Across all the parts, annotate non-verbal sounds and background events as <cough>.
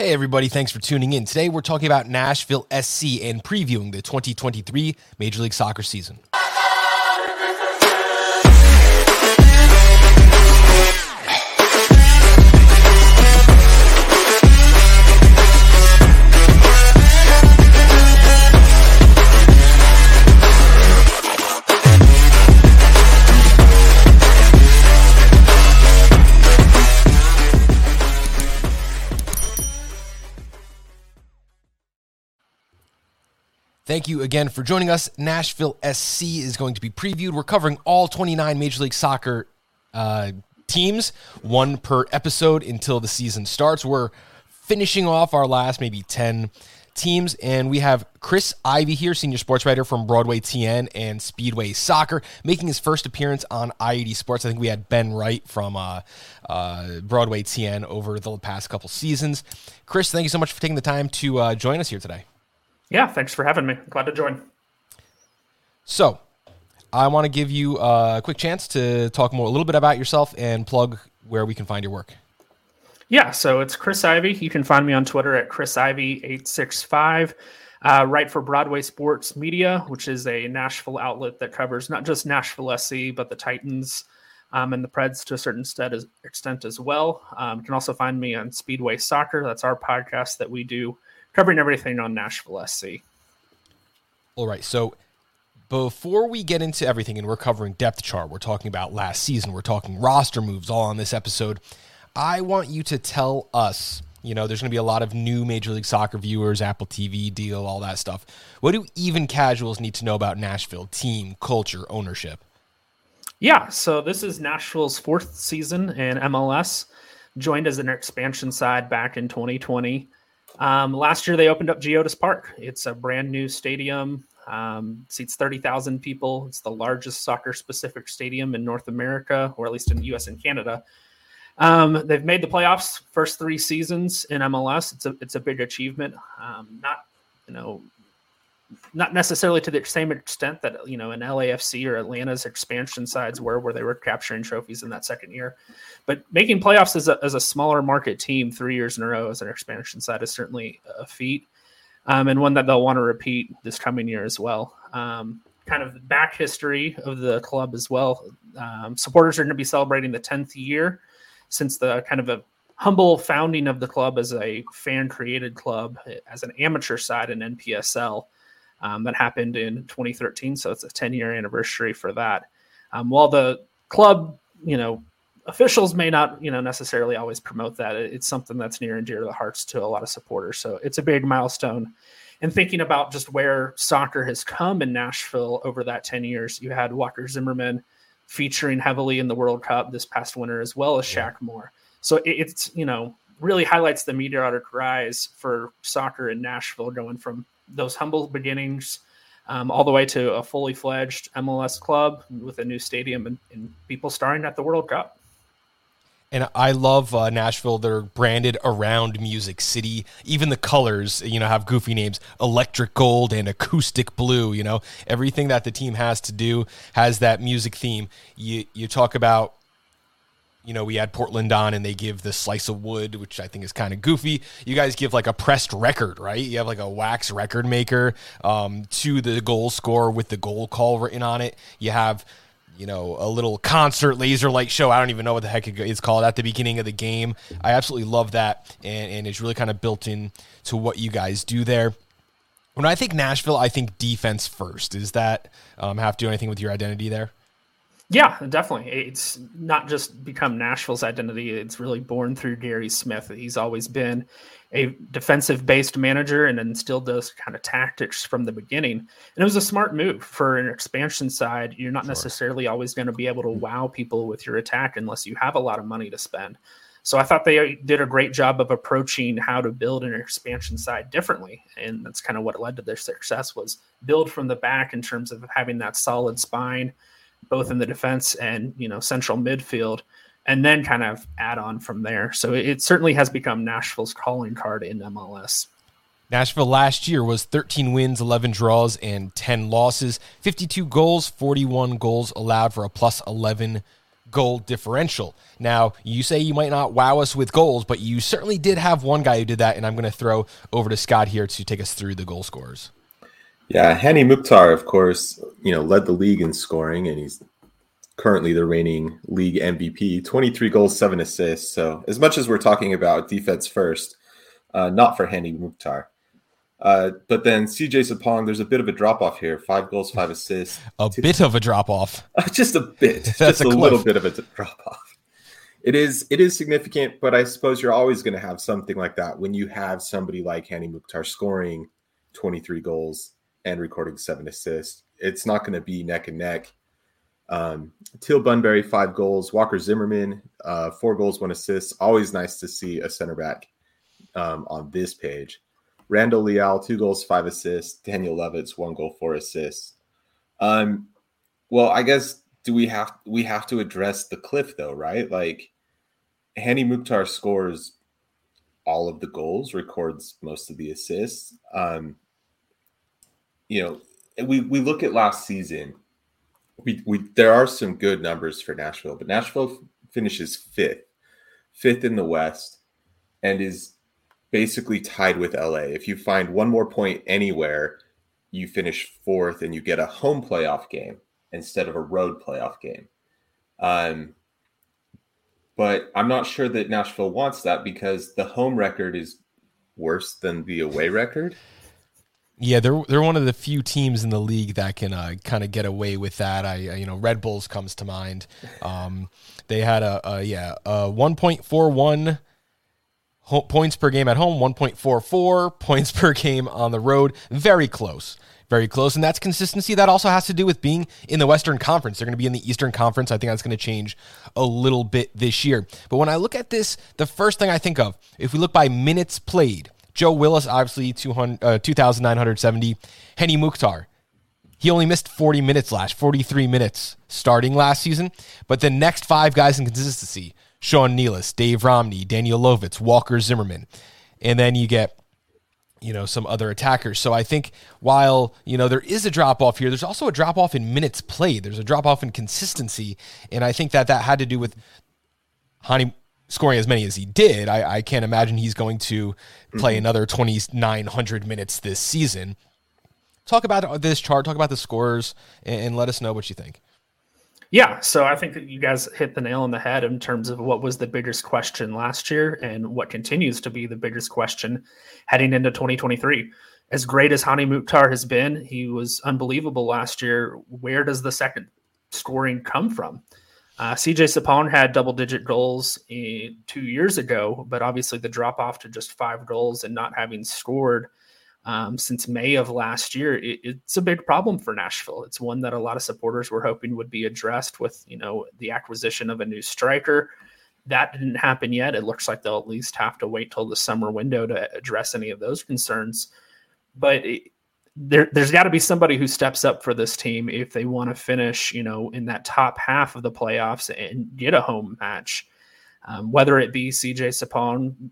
Hey, everybody, thanks for tuning in. Today, we're talking about Nashville SC and previewing the 2023 Major League Soccer season. Thank you again for joining us. Nashville SC is going to be previewed. We're covering all 29 Major League Soccer uh, teams, one per episode until the season starts. We're finishing off our last maybe 10 teams, and we have Chris Ivey here, senior sports writer from Broadway TN and Speedway Soccer, making his first appearance on i80 Sports. I think we had Ben Wright from uh, uh, Broadway TN over the past couple seasons. Chris, thank you so much for taking the time to uh, join us here today. Yeah, thanks for having me. Glad to join. So, I want to give you a quick chance to talk more a little bit about yourself and plug where we can find your work. Yeah, so it's Chris Ivey. You can find me on Twitter at Chris Ivey865. Uh, write for Broadway Sports Media, which is a Nashville outlet that covers not just Nashville SC, but the Titans um, and the Preds to a certain extent as well. Um, you can also find me on Speedway Soccer. That's our podcast that we do covering everything on Nashville SC. All right. So before we get into everything, and we're covering depth chart, we're talking about last season, we're talking roster moves all on this episode. I want you to tell us. You know, there's going to be a lot of new Major League Soccer viewers, Apple TV deal, all that stuff. What do even casuals need to know about Nashville team, culture, ownership? Yeah, so this is Nashville's fourth season in MLS. Joined as an expansion side back in 2020. Um, last year, they opened up Geodis Park. It's a brand new stadium, um, seats 30,000 people. It's the largest soccer specific stadium in North America, or at least in the US and Canada. Um, they've made the playoffs first three seasons in MLS. It's a it's a big achievement. Um, not you know not necessarily to the same extent that you know an LAFC or Atlanta's expansion sides were, where they were capturing trophies in that second year. But making playoffs as a, as a smaller market team three years in a row as an expansion side is certainly a feat, um, and one that they'll want to repeat this coming year as well. Um, kind of back history of the club as well. Um, supporters are going to be celebrating the 10th year since the kind of a humble founding of the club as a fan created club as an amateur side in NPSL um, that happened in 2013. So it's a 10 year anniversary for that. Um, while the club, you know, officials may not, you know, necessarily always promote that, it's something that's near and dear to the hearts to a lot of supporters. So it's a big milestone. And thinking about just where soccer has come in Nashville over that 10 years, you had Walker Zimmerman featuring heavily in the World Cup this past winter, as well as Shaq Moore. So it's, you know, really highlights the meteoric rise for soccer in Nashville, going from those humble beginnings um, all the way to a fully fledged MLS club with a new stadium and, and people starring at the World Cup. And I love uh, Nashville. They're branded around Music City. Even the colors, you know, have goofy names: electric gold and acoustic blue. You know, everything that the team has to do has that music theme. You you talk about you know, we had Portland on and they give the slice of wood, which I think is kind of goofy. You guys give like a pressed record, right? You have like a wax record maker um, to the goal score with the goal call written on it. You have, you know, a little concert laser light show. I don't even know what the heck it's called at the beginning of the game. I absolutely love that. And, and it's really kind of built in to what you guys do there. When I think Nashville, I think defense first. Does that um, have to do anything with your identity there? Yeah, definitely. It's not just become Nashville's identity. It's really born through Gary Smith. He's always been a defensive based manager and instilled those kind of tactics from the beginning. And it was a smart move for an expansion side. You're not sure. necessarily always going to be able to wow people with your attack unless you have a lot of money to spend. So I thought they did a great job of approaching how to build an expansion side differently. And that's kind of what led to their success was build from the back in terms of having that solid spine both in the defense and you know central midfield, and then kind of add on from there. So it certainly has become Nashville's calling card in MLS. Nashville last year was 13 wins, 11 draws, and 10 losses. 52 goals, 41 goals allowed for a plus 11 goal differential. Now, you say you might not wow us with goals, but you certainly did have one guy who did that, and I'm going to throw over to Scott here to take us through the goal scores. Yeah, Hany Mukhtar, of course, you know, led the league in scoring, and he's currently the reigning league MVP. 23 goals, seven assists. So, as much as we're talking about defense first, uh, not for Hany Mukhtar. Uh, but then CJ Sapong, there's a bit of a drop off here. Five goals, five <laughs> assists. A bit of a drop off. <laughs> just a bit. <laughs> just a, a little bit of a drop off. It is it is significant, but I suppose you're always going to have something like that when you have somebody like Hany Mukhtar scoring 23 goals and recording seven assists. It's not going to be neck and neck. Um, Teal Bunbury, five goals. Walker Zimmerman, uh, four goals, one assist. Always nice to see a center back um, on this page. Randall Leal, two goals, five assists. Daniel Lovitz, one goal, four assists. Um, well, I guess do we have we have to address the cliff though, right? Like Hany Mukhtar scores all of the goals, records most of the assists. Um, you know, we we look at last season. We we there are some good numbers for Nashville, but Nashville finishes fifth, fifth in the West, and is basically tied with LA. If you find one more point anywhere, you finish fourth and you get a home playoff game instead of a road playoff game. Um, but I'm not sure that Nashville wants that because the home record is worse than the away record. Yeah, they're they're one of the few teams in the league that can uh, kind of get away with that. I you know Red Bulls comes to mind. <laughs> Um, they had a, a yeah a 1.41 points per game at home, 1.44 points <laughs> per game on the road. Very close. Very close. And that's consistency. That also has to do with being in the Western Conference. They're going to be in the Eastern Conference. I think that's going to change a little bit this year. But when I look at this, the first thing I think of, if we look by minutes played, Joe Willis, obviously 200, uh, 2,970. Hany Mukhtar, he only missed 40 minutes last, 43 minutes starting last season. But the next five guys in consistency Sean Nealis, Dave Romney, Daniel Lovitz, Walker Zimmerman. And then you get, you know, some other attackers. So I think while, you know, there is a drop off here, there's also a drop off in minutes played. There's a drop off in consistency. And I think that that had to do with Hany scoring as many as he did. I, I can't imagine he's going to play mm-hmm. another 2,900 minutes this season. Talk about this chart, talk about the scores, and, and let us know what you think. Yeah, so I think that you guys hit the nail on the head in terms of what was the biggest question last year and what continues to be the biggest question heading into 2023. As great as Hany Mukhtar has been, he was unbelievable last year. Where does the second scoring come from? Uh, CJ Sapong had double digit goals in, two years ago, but obviously the drop off to just five goals and not having scored um, since May of last year, it, it's a big problem for Nashville. It's one that a lot of supporters were hoping would be addressed with, you know, the acquisition of a new striker. That didn't happen yet. It looks like they'll at least have to wait till the summer window to address any of those concerns. But it, there, there's got to be somebody who steps up for this team if they want to finish, you know, in that top half of the playoffs and get a home match. Um, whether it be CJ Sapong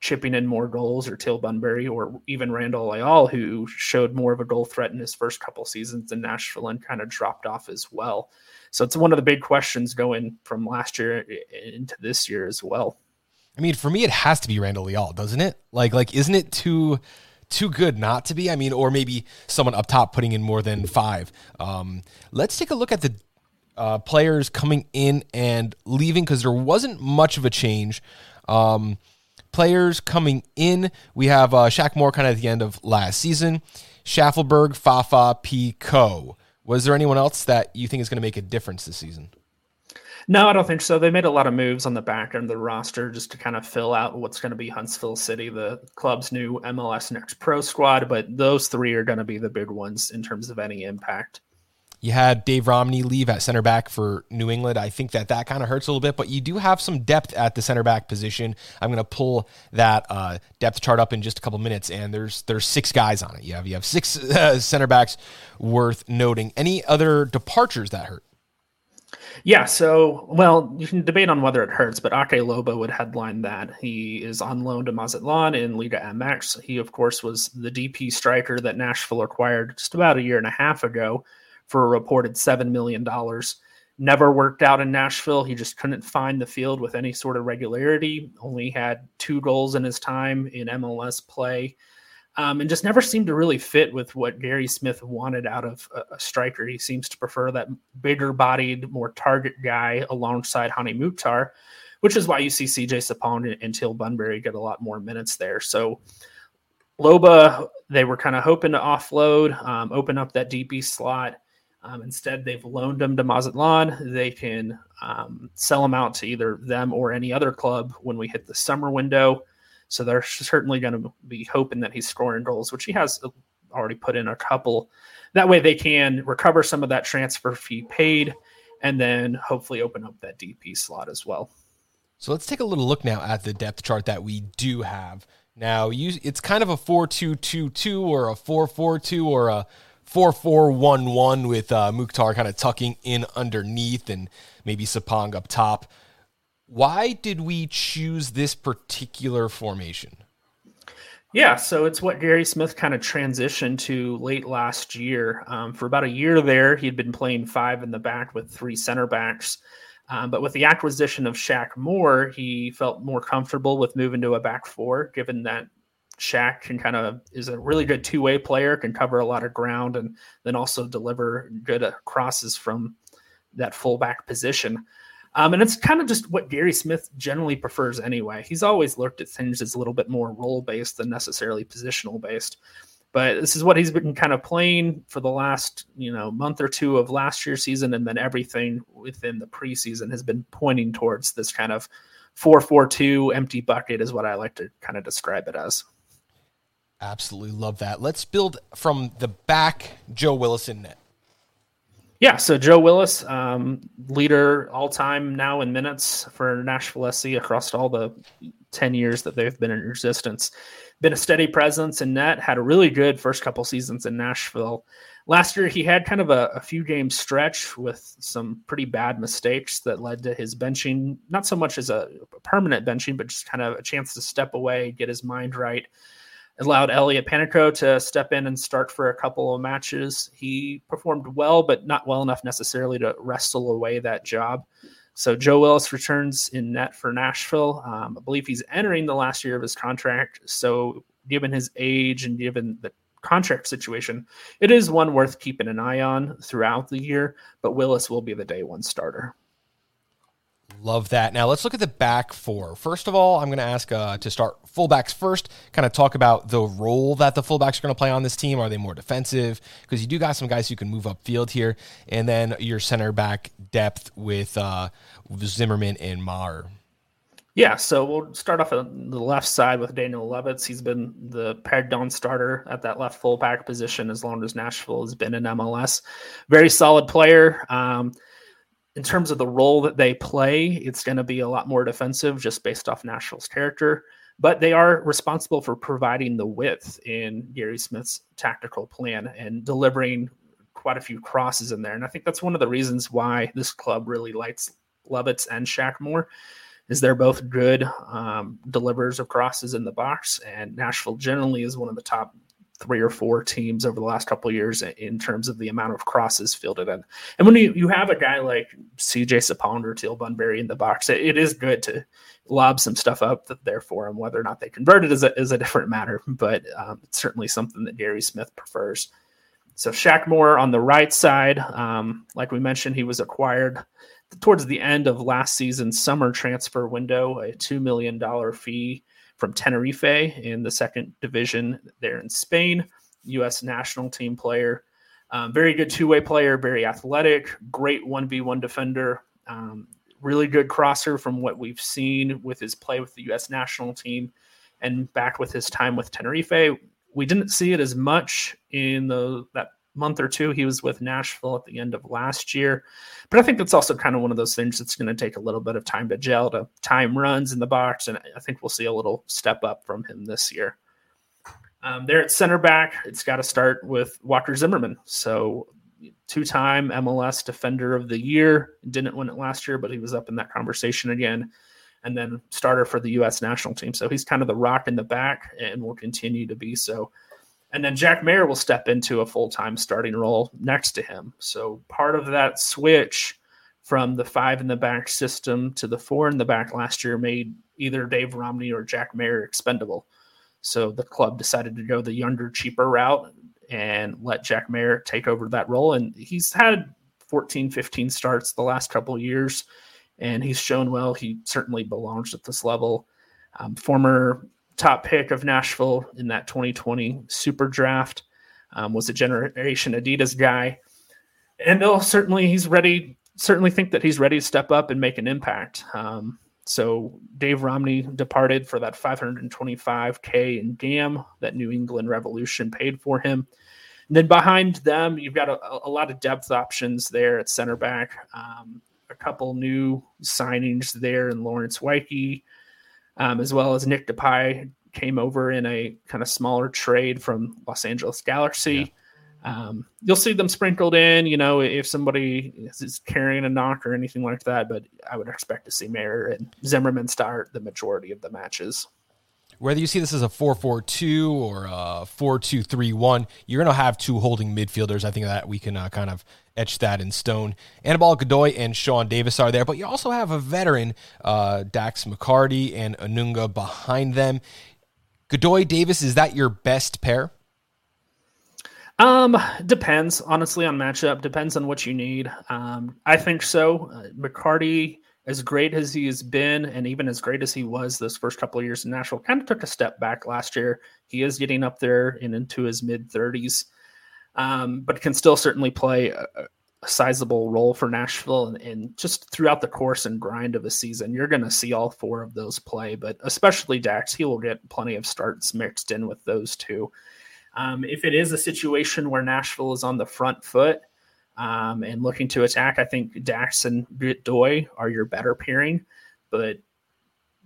chipping in more goals or Teal Bunbury or even Randall Leal, who showed more of a goal threat in his first couple seasons in Nashville and kind of dropped off as well. So it's one of the big questions going from last year into this year as well. I mean, for me, it has to be Randall Leal, doesn't it? Like, like, isn't it too too good not to be? I mean, or maybe someone up top putting in more than five. Um, let's take a look at the uh, players coming in and leaving because there wasn't much of a change. Um, players coming in. We have uh, Shaq Moore kind of at the end of last season. Shaffelburg, Fafa, Picault. Was there anyone else that you think is going to make a difference this season? No, I don't think so. They made a lot of moves on the back end of the roster just to kind of fill out what's going to be Huntsville City, the club's new MLS Next Pro squad. But those three are going to be the big ones in terms of any impact. You had Dave Romney leave at center back for New England. I think that that kind of hurts a little bit, but you do have some depth at the center back position. I'm going to pull that uh, depth chart up in just a couple minutes, and there's there's six guys on it. You have you have six <laughs> uh, center backs worth noting. Any other departures that hurt? Yeah, so well, you can debate on whether it hurts, but Ake Loba would headline that. He is on loan to Mazatlan in Liga MX. He, of course, was the DP striker that Nashville acquired just about a year and a half ago for a reported $7 million. never worked out in Nashville. He just couldn't find the field with any sort of regularity. Only had two goals in his time in MLS play, um, and just never seemed to really fit with what Gary Smith wanted out of a, a striker. He seems to prefer that bigger bodied, more target guy alongside Hany Mukhtar, which is why you see CJ Sapong and, and Teal Bunbury get a lot more minutes there. So Loba, they were kind of hoping to offload, um, open up that DP slot. Um, instead, they've loaned him to Mazatlan. They can um, sell him out to either them or any other club when we hit the summer window. So they're certainly going to be hoping that he's scoring goals, which he has already put in a couple. That way, they can recover some of that transfer fee paid and then hopefully open up that DP slot as well. So let's take a little look now at the depth chart that we do have. Now, you, it's kind of a 4-2-2-2 or a 4-4-2 or a 4-4-1-1 with uh, Mukhtar kind of tucking in underneath and maybe Sapong up top. Why did we choose this particular formation? Yeah, so it's what Gary Smith kind of transitioned to late last year. Um, for about a year there, he'd been playing five in the back with three center backs. Um, but with the acquisition of Shaq Moore, he felt more comfortable with moving to a back four, given that Shaq can kind of is a really good two way player, can cover a lot of ground, and then also deliver good crosses from that fullback position. Um, and it's kind of just what Gary Smith generally prefers anyway. He's always looked at things as a little bit more role based than necessarily positional based. But this is what he's been kind of playing for the last, you know, month or two of last year's season, and then everything within the preseason has been pointing towards this kind of four-four-two empty bucket is what I like to kind of describe it as. Absolutely love that. Let's build from the back, Joe Willis in net. Yeah, so Joe Willis, um, leader all time now in minutes for Nashville SC across all the 10 years that they've been in existence been a steady presence in net, had a really good first couple seasons in Nashville. Last year, he had kind of a, a, few game stretch with some pretty bad mistakes that led to his benching, not so much as a, a permanent benching, but just kind of a chance to step away, get his mind right. Allowed Elliot Panicco to step in and start for a couple of matches. He performed well, but not well enough necessarily to wrestle away that job. So Joe Willis returns in net for Nashville. Um, I believe he's entering the last year of his contract. So given his age and given the contract situation, it is one worth keeping an eye on throughout the year. But Willis will be the day one starter. Love that. Now let's look at the back four. First of all, I'm going to ask uh, to start fullbacks first. Kind of talk about the role that the fullbacks are going to play on this team. Are they more defensive? Because you do got some guys who can move up field here, and then your center back depth with uh, Zimmerman and Maher. Yeah, so we'll start off on the left side with Daniel Lovitz. He's been the paired down starter at that left fullback position as long as Nashville has been in MLS. Very solid player. Um, in terms of the role that they play, it's going to be a lot more defensive just based off Nashville's character. But they are responsible for providing the width in Gary Smith's tactical plan and delivering quite a few crosses in there. And I think that's one of the reasons why this club really likes Lovitz and Shaq Moore is they're both good um, delivers of crosses in the box. And Nashville generally is one of the top three or four teams over the last couple years in terms of the amount of crosses fielded in. And when you, you have a guy like CJ Sapong or Teal Bunbury in the box, it, it is good to lob some stuff up there for him. Whether or not they convert it is a, is a different matter, but um, it's certainly something that Gary Smith prefers. So Shaq Moore on the right side, um, like we mentioned, he was acquired towards the end of last season's summer transfer window, a $2 million fee from Tenerife in the second division there in Spain, U.S. national team player. Um, very good two way player, very athletic, great 1v1 defender, um, really good crosser from what we've seen with his play with the U.S. national team and back with his time with Tenerife. We didn't see it as much in the that month or two he was with Nashville at the end of last year. But I think that's also kind of one of those things that's going to take a little bit of time to gel to time runs in the box. And I think we'll see a little step up from him this year. Um, there at center back, it's got to start with Walker Zimmerman. So, two time MLS Defender of the Year. Didn't win it last year, but he was up in that conversation again. And then starter for the U.S. national team. So, he's kind of the rock in the back and will continue to be so. And then Jack Maher will step into a full time starting role next to him. So part of that switch from the five in the back system to the four in the back last year made either Dave Romney or Jack Maher expendable. So the club decided to go the younger, cheaper route and let Jack Maher take over that role. And he's had 14, 15 starts the last couple of years, and he's shown well. He certainly belongs at this level. Um, former top pick of Nashville in that 2020 Super Draft um, was a Generation Adidas guy, and they'll certainly he's ready. Certainly think that he's ready to step up and make an impact. Um, so Dave Romney departed for that 525k in GAM that New England Revolution paid for him. And then behind them, you've got a, a lot of depth options there at center back. Um, a couple new signings there in Laurence Wyke, um, as well as Nick DePuy came over in a kind of smaller trade from Los Angeles Galaxy. Yeah. Um, you'll see them sprinkled in, you know, if somebody is carrying a knock or anything like that. But I would expect to see Maher and Zimmerman start the majority of the matches whether you see this as a 4-4-2 or a 4-2-3-1, you're going to have two holding midfielders. I think that we can uh, kind of etch that in stone. Anibal Godoy and Sean Davis are there, but you also have a veteran, uh, Dax McCarty and Anunga behind them. Godoy Davis, is that your best pair? Um, depends honestly on matchup. Depends on what you need. Um, I think so. Uh, McCarty as great as he has been, and even as great as he was those first couple of years in Nashville, kind of took a step back last year. He is getting up there and into his mid 30s, um, but can still certainly play a, a sizable role for Nashville. And, and, just throughout the course and grind of a season, you're going to see all four of those play, but especially Dax, he will get plenty of starts mixed in with those two. Um, if it is a situation where Nashville is on the front foot, um, and looking to attack. I think Dax and Godoy are your better pairing, but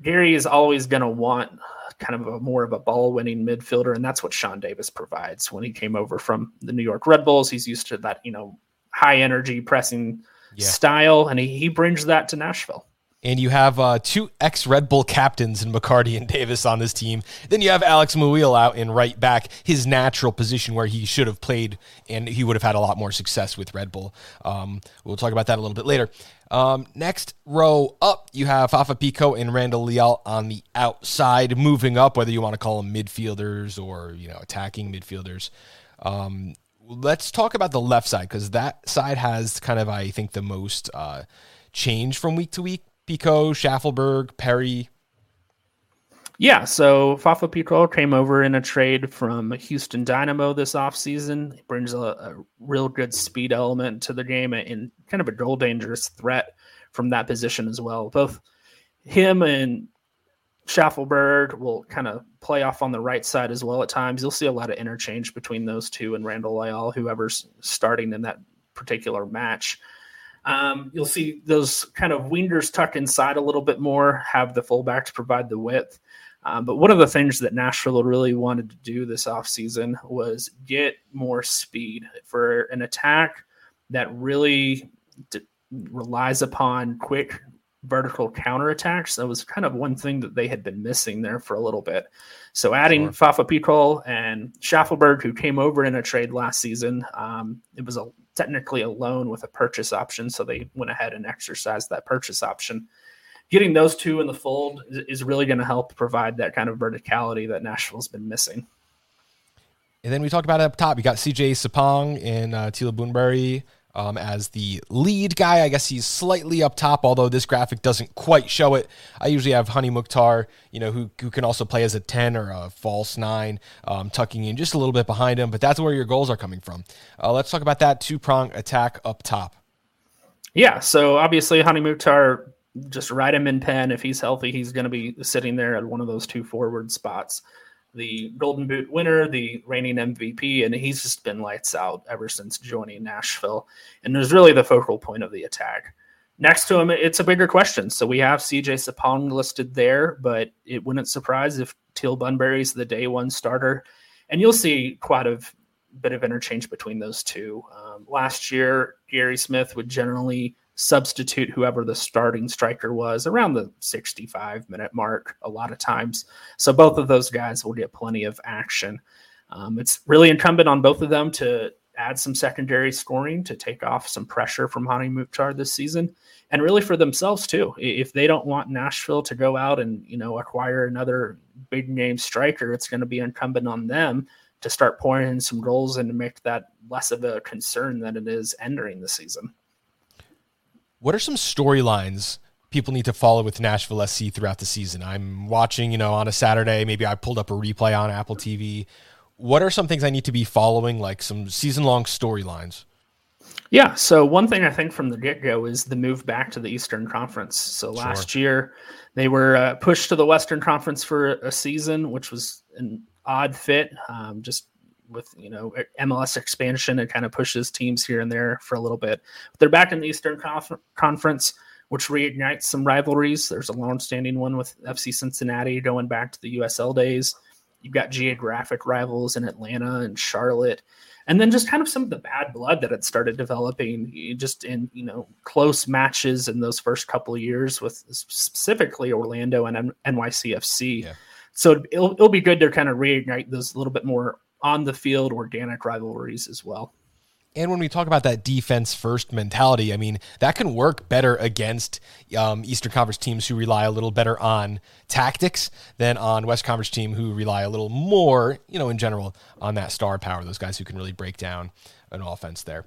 Gary is always going to want kind of a more of a ball winning midfielder, and that's what Sean Davis provides. When he came over from the New York Red Bulls, he's used to that you know high energy pressing yeah. style, and he, he brings that to Nashville and you have uh, two ex Red Bull captains in McCarty and Davis on this team. Then you have Alex Muyl out in right back, his natural position where he should have played, and he would have had a lot more success with Red Bull. Um, we'll talk about that a little bit later. Um, next row up, you have Fafa Picault and Randall Leal on the outside, moving up, whether you want to call them midfielders or you know attacking midfielders. Um, let's talk about the left side because that side has kind of, I think, the most uh, change from week to week Picault, Shaffelburg, Perry. Yeah, so Fafa Picault came over in a trade from Houston Dynamo this offseason. He brings a, a, real good speed element to the game and kind of a goal dangerous threat from that position as well. Both him and Shaffelburg will kind of play off on the right side as well at times. You'll see a lot of interchange between those two and Randall Leal, whoever's starting in that particular match. Um, you'll see those kind of wingers tuck inside a little bit more, have the fullbacks provide the width. Um, but one of the things that Nashville really wanted to do this offseason was get more speed for an attack that really d- relies upon quick vertical counterattacks. That was kind of one thing that they had been missing there for a little bit. So adding sure. Fafa Picault and Shaffelburg, who came over in a trade last season, um, it was a technically a loan with a purchase option. So they went ahead and exercised that purchase option. Getting those two in the fold is really going to help provide that kind of verticality that Nashville's been missing. And then we talked about it up top, you got CJ Sapong and uh, Teal Bunbury um, as the lead guy. I guess he's slightly up top, although this graphic doesn't quite show it. I usually have Hany Mukhtar, you know, who, who can also play as a 10 or a false 9, um, tucking in just a little bit behind him, but that's where your goals are coming from. Uh, let's talk about that two prong attack up top. Yeah, so obviously Hany Mukhtar, just ride him in pen. If he's healthy, he's going to be sitting there at one of those two forward spots the Golden Boot winner, the reigning MVP, and he's just been lights out ever since joining Nashville. And was really the focal point of the attack. Next to him, it's a bigger question. So we have CJ Sapong listed there, but it wouldn't surprise if Teal Bunbury's the day one starter. And you'll see quite a bit of interchange between those two. Um, last year, Gary Smith would generally substitute whoever the starting striker was around the 65 minute mark a lot of times. So both of those guys will get plenty of action. Um, it's really incumbent on both of them to add some secondary scoring to take off some pressure from Hany Mukhtar this season, and really for themselves too. If they don't want Nashville to go out and you know acquire another big name striker, it's going to be incumbent on them to start pouring in some goals and to make that less of a concern than it is entering the season. What are some storylines people need to follow with Nashville SC throughout the season? I'm watching, you know, on a Saturday, maybe I pulled up a replay on Apple TV what are some things I need to be following, like some season long storylines? Yeah. So one thing I think from the get go is the move back to the Eastern Conference. So last sure. year they were uh, pushed to the Western Conference for a season, which was an odd fit, um, just with you know MLS expansion. It kind of pushes teams here and there for a little bit. But they're back in the Eastern Conf- Conference, which reignites some rivalries. There's a long-standing one with FC Cincinnati going back to the USL days. You've got geographic rivals in Atlanta and Charlotte, and then just kind of some of the bad blood that had started developing just in you know close matches in those first couple of years with specifically Orlando and NYCFC. Yeah. So it'll it'll be good to kind of reignite those a little bit more on the field organic rivalries as well. And when we talk about that defense first mentality, I mean, that can work better against um, Eastern Conference teams who rely a little better on tactics than on West Conference team who rely a little more, you know, in general on that star power, those guys who can really break down an offense there.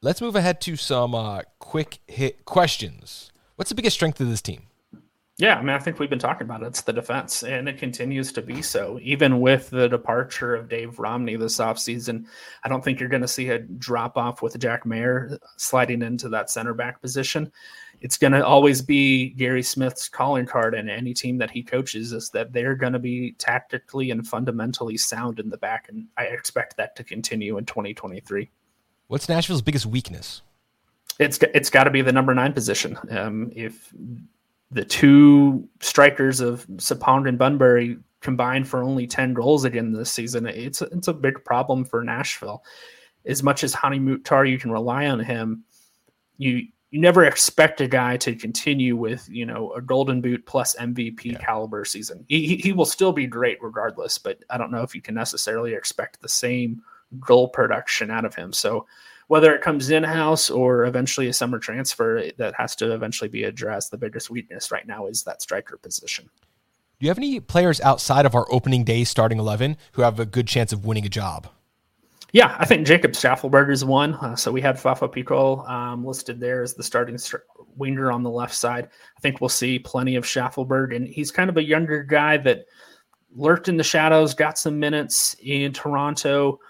Let's move ahead to some uh, quick hit questions. What's the biggest strength of this team? Yeah, I mean, I think we've been talking about it. It's the defense, and it continues to be so. Even with the departure of Dave Romney this offseason, I don't think you're going to see a drop off with Jack Maher sliding into that center back position. It's going to always be Gary Smith's calling card, and any team that he coaches is that they're going to be tactically and fundamentally sound in the back, and I expect that to continue in 2023. What's Nashville's biggest weakness? It's it's got to be the number nine position. Um, if the two strikers of Sapong and Bunbury combined for only 10 goals again this season. It's a, it's a big problem for Nashville. As much as Hany Mukhtar, you can rely on him. You you never expect a guy to continue with you know a Golden Boot plus MVP yeah. caliber season. He, he will still be great regardless, but I don't know if you can necessarily expect the same goal production out of him. So whether it comes in house or eventually a summer transfer that has to eventually be addressed. The biggest weakness right now is that striker position. Do you have any players outside of our opening day starting 11 who have a good chance of winning a job? Yeah, I think Jacob Shaffelburg is one. Uh, so we had Fafa Picault um, listed there as the starting st- winger on the left side. I think we'll see plenty of Shaffelburg, and he's kind of a younger guy that lurked in the shadows, got some minutes in Toronto,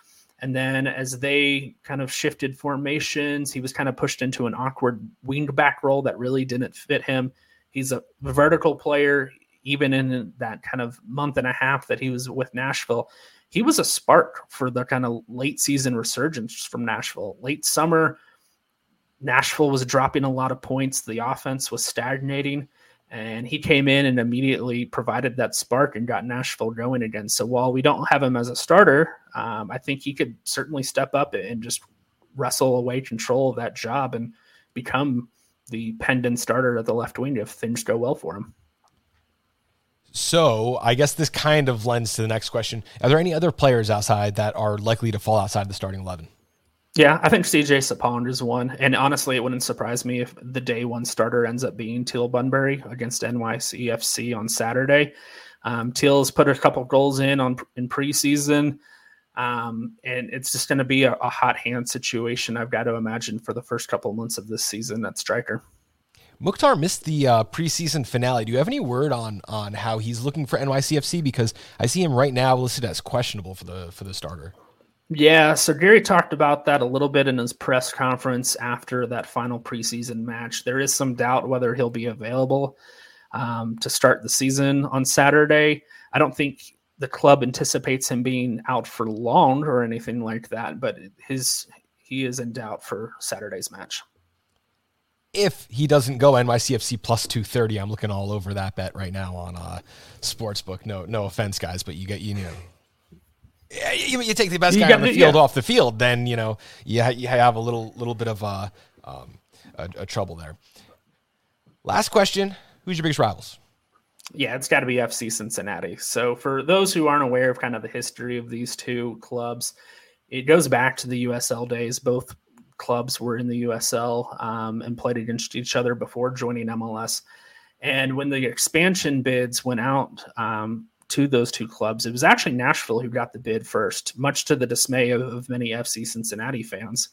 and then as they kind of shifted formations, he was kind of pushed into an awkward wingback role that really didn't fit him. He's a vertical player, even in that kind of month and a half that he was with Nashville. He was a spark for the kind of late season resurgence from Nashville. Late summer, Nashville was dropping a lot of points. The offense was stagnating and he came in and immediately provided that spark and got Nashville going again. So while we don't have him as a starter, um, I think he could certainly step up and just wrestle away control of that job and become the pendant starter at the left wing if things go well for him. So I guess this kind of lends to the next question: Are there any other players outside that are likely to fall outside the starting eleven? Yeah, I think CJ Sapong is one. And honestly, it wouldn't surprise me if the day one starter ends up being Teal Bunbury against NYCFC on Saturday. Um, Teal's put a couple goals in on in preseason. Um, and it's just going to be a, a, hot hand situation, I've got to imagine, for the first couple months of this season at striker. Mukhtar missed the uh, preseason finale. Do you have any word on on how he's looking for NYCFC? Because I see him right now listed as questionable for the for the starter. Yeah, so Gary talked about that a little bit in his press conference after that final preseason match. There is some doubt whether he'll be available um, to start the season on Saturday. I don't think the club anticipates him being out for long or anything like that, but his he is in doubt for Saturday's match. If he doesn't go NYCFC plus 230, I'm looking all over that bet right now on uh, Sportsbook. No, no offense, guys, but you get you know you, you take the best guy on the field yeah. off the field, then you know you, you have a little little bit of uh, um, a, a trouble there. Last question: Who's your biggest rivals? Yeah, it's got to be FC Cincinnati. So for those who aren't aware of kind of the history of these two clubs, it goes back to the USL days. Both clubs were in the USL um, and played against each other before joining MLS. And when the expansion bids went out um, to those two clubs, it was actually Nashville who got the bid first, much to the dismay of, of many FC Cincinnati fans.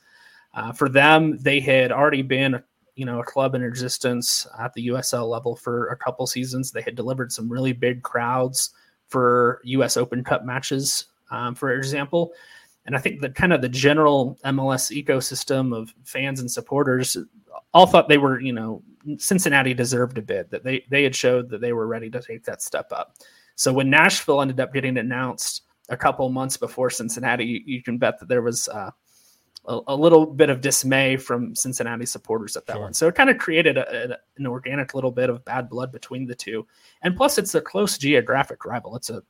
Uh, for them, they had already been, you know, a club in existence at the USL level for a couple seasons. They had delivered some really big crowds for U.S. Open Cup matches, um, for example. And I think the kind of the general MLS ecosystem of fans and supporters all thought they were, you know, Cincinnati deserved a bid, that they, they had showed that they were ready to take that step up. So when Nashville ended up getting announced a couple months before Cincinnati, you, you can bet that there was uh, a, a, little bit of dismay from Cincinnati supporters at that sure. one. So it kind of created a, a, an organic little bit of bad blood between the two. And plus, it's a close geographic rival. It's a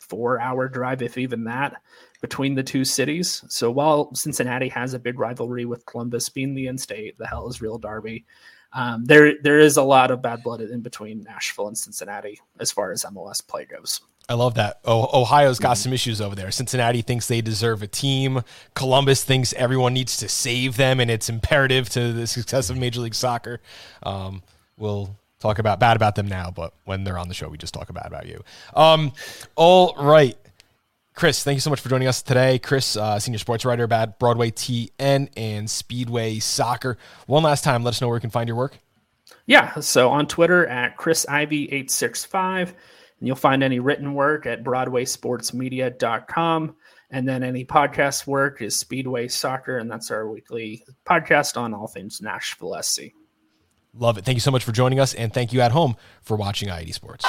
four hour drive, if even that, between the two cities. So while Cincinnati has a big rivalry with Columbus being the in state, the hell is real derby, um, there there is a lot of bad blood in between Nashville and Cincinnati as far as MLS play goes. I love that. Oh, Ohio's got some issues over there. Cincinnati thinks they deserve a team. Columbus thinks everyone needs to save them, and it's imperative to the success of Major League Soccer. Um, we'll talk about bad about them now, but when they're on the show, we just talk bad about you. Um, all right. Chris, thank you so much for joining us today. Chris, uh, senior sports writer about Broadway TN and Speedway Soccer. One last time, let us know where we can find your work. Yeah, so on Twitter at ChrisIvey865, and you'll find any written work at BroadwaySportsMedia.com. And then any podcast work is Speedway Soccer, and that's our weekly podcast on all things Nashville SC. Love it. Thank you so much for joining us, and thank you at home for watching i80 Sports.